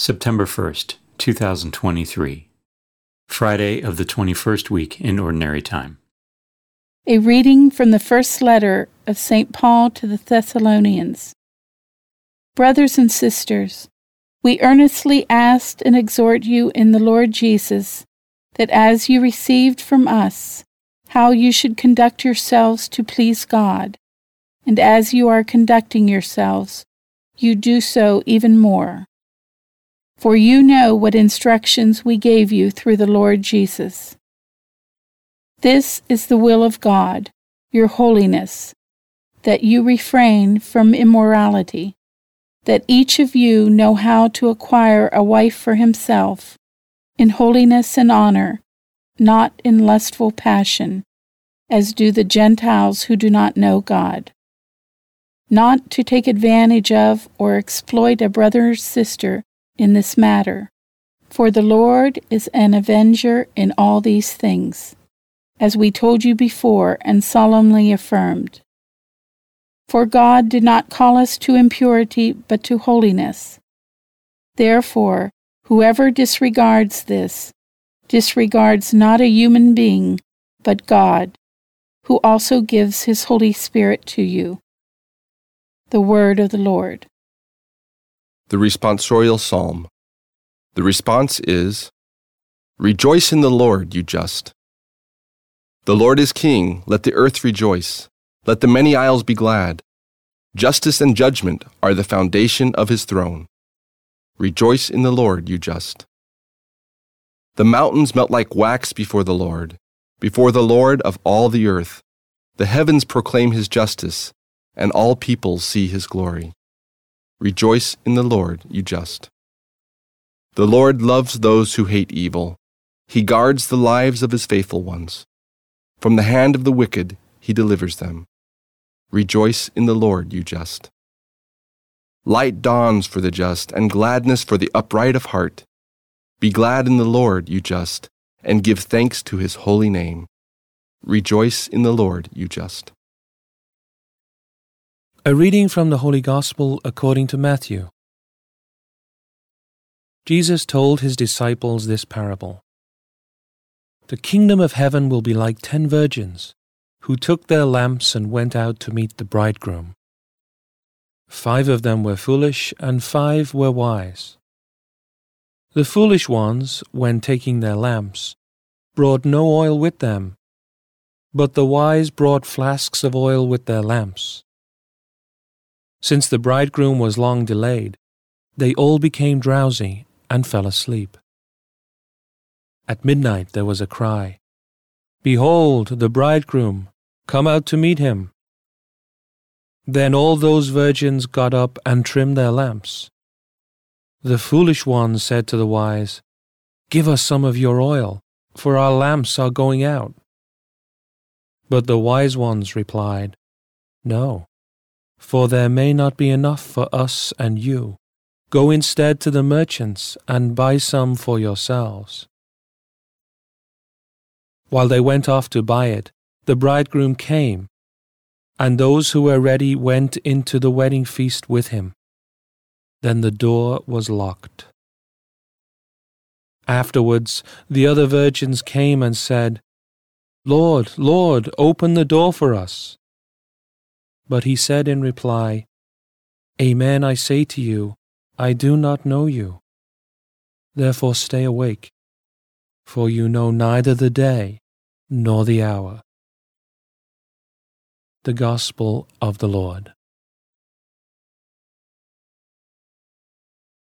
September 1st, 2023. Friday of the 21st week in Ordinary Time. A reading from the first letter of St. Paul to the Thessalonians. Brothers and sisters, we earnestly ask and exhort you in the Lord Jesus that as you received from us how you should conduct yourselves to please God, and as you are conducting yourselves, you do so even more for you know what instructions we gave you through the Lord Jesus. This is the will of God, your holiness, that you refrain from immorality, that each of you know how to acquire a wife for himself, in holiness and honor, not in lustful passion, as do the Gentiles who do not know God. Not to take advantage of or exploit a brother or sister in this matter. For the Lord is an avenger in all these things, as we told you before and solemnly affirmed. For God did not call us to impurity, but to holiness. Therefore, whoever disregards this, disregards not a human being, but God, who also gives his Holy Spirit to you. The Word of the Lord. The responsorial psalm. The response is Rejoice in the Lord, you just. The Lord is king, let the earth rejoice, let the many isles be glad. Justice and judgment are the foundation of his throne. Rejoice in the Lord, you just. The mountains melt like wax before the Lord, before the Lord of all the earth. The heavens proclaim his justice, and all peoples see his glory. Rejoice in the Lord, you just. The Lord loves those who hate evil. He guards the lives of his faithful ones. From the hand of the wicked, he delivers them. Rejoice in the Lord, you just. Light dawns for the just, and gladness for the upright of heart. Be glad in the Lord, you just, and give thanks to his holy name. Rejoice in the Lord, you just. A reading from the Holy Gospel according to Matthew. Jesus told his disciples this parable The kingdom of heaven will be like ten virgins who took their lamps and went out to meet the bridegroom. Five of them were foolish, and five were wise. The foolish ones, when taking their lamps, brought no oil with them, but the wise brought flasks of oil with their lamps. Since the bridegroom was long delayed, they all became drowsy and fell asleep. At midnight there was a cry Behold, the bridegroom! Come out to meet him! Then all those virgins got up and trimmed their lamps. The foolish ones said to the wise, Give us some of your oil, for our lamps are going out. But the wise ones replied, No for there may not be enough for us and you. Go instead to the merchants and buy some for yourselves. While they went off to buy it, the bridegroom came, and those who were ready went into the wedding feast with him. Then the door was locked. Afterwards, the other virgins came and said, Lord, Lord, open the door for us. But he said in reply, Amen, I say to you, I do not know you. Therefore stay awake, for you know neither the day nor the hour. The Gospel of the Lord.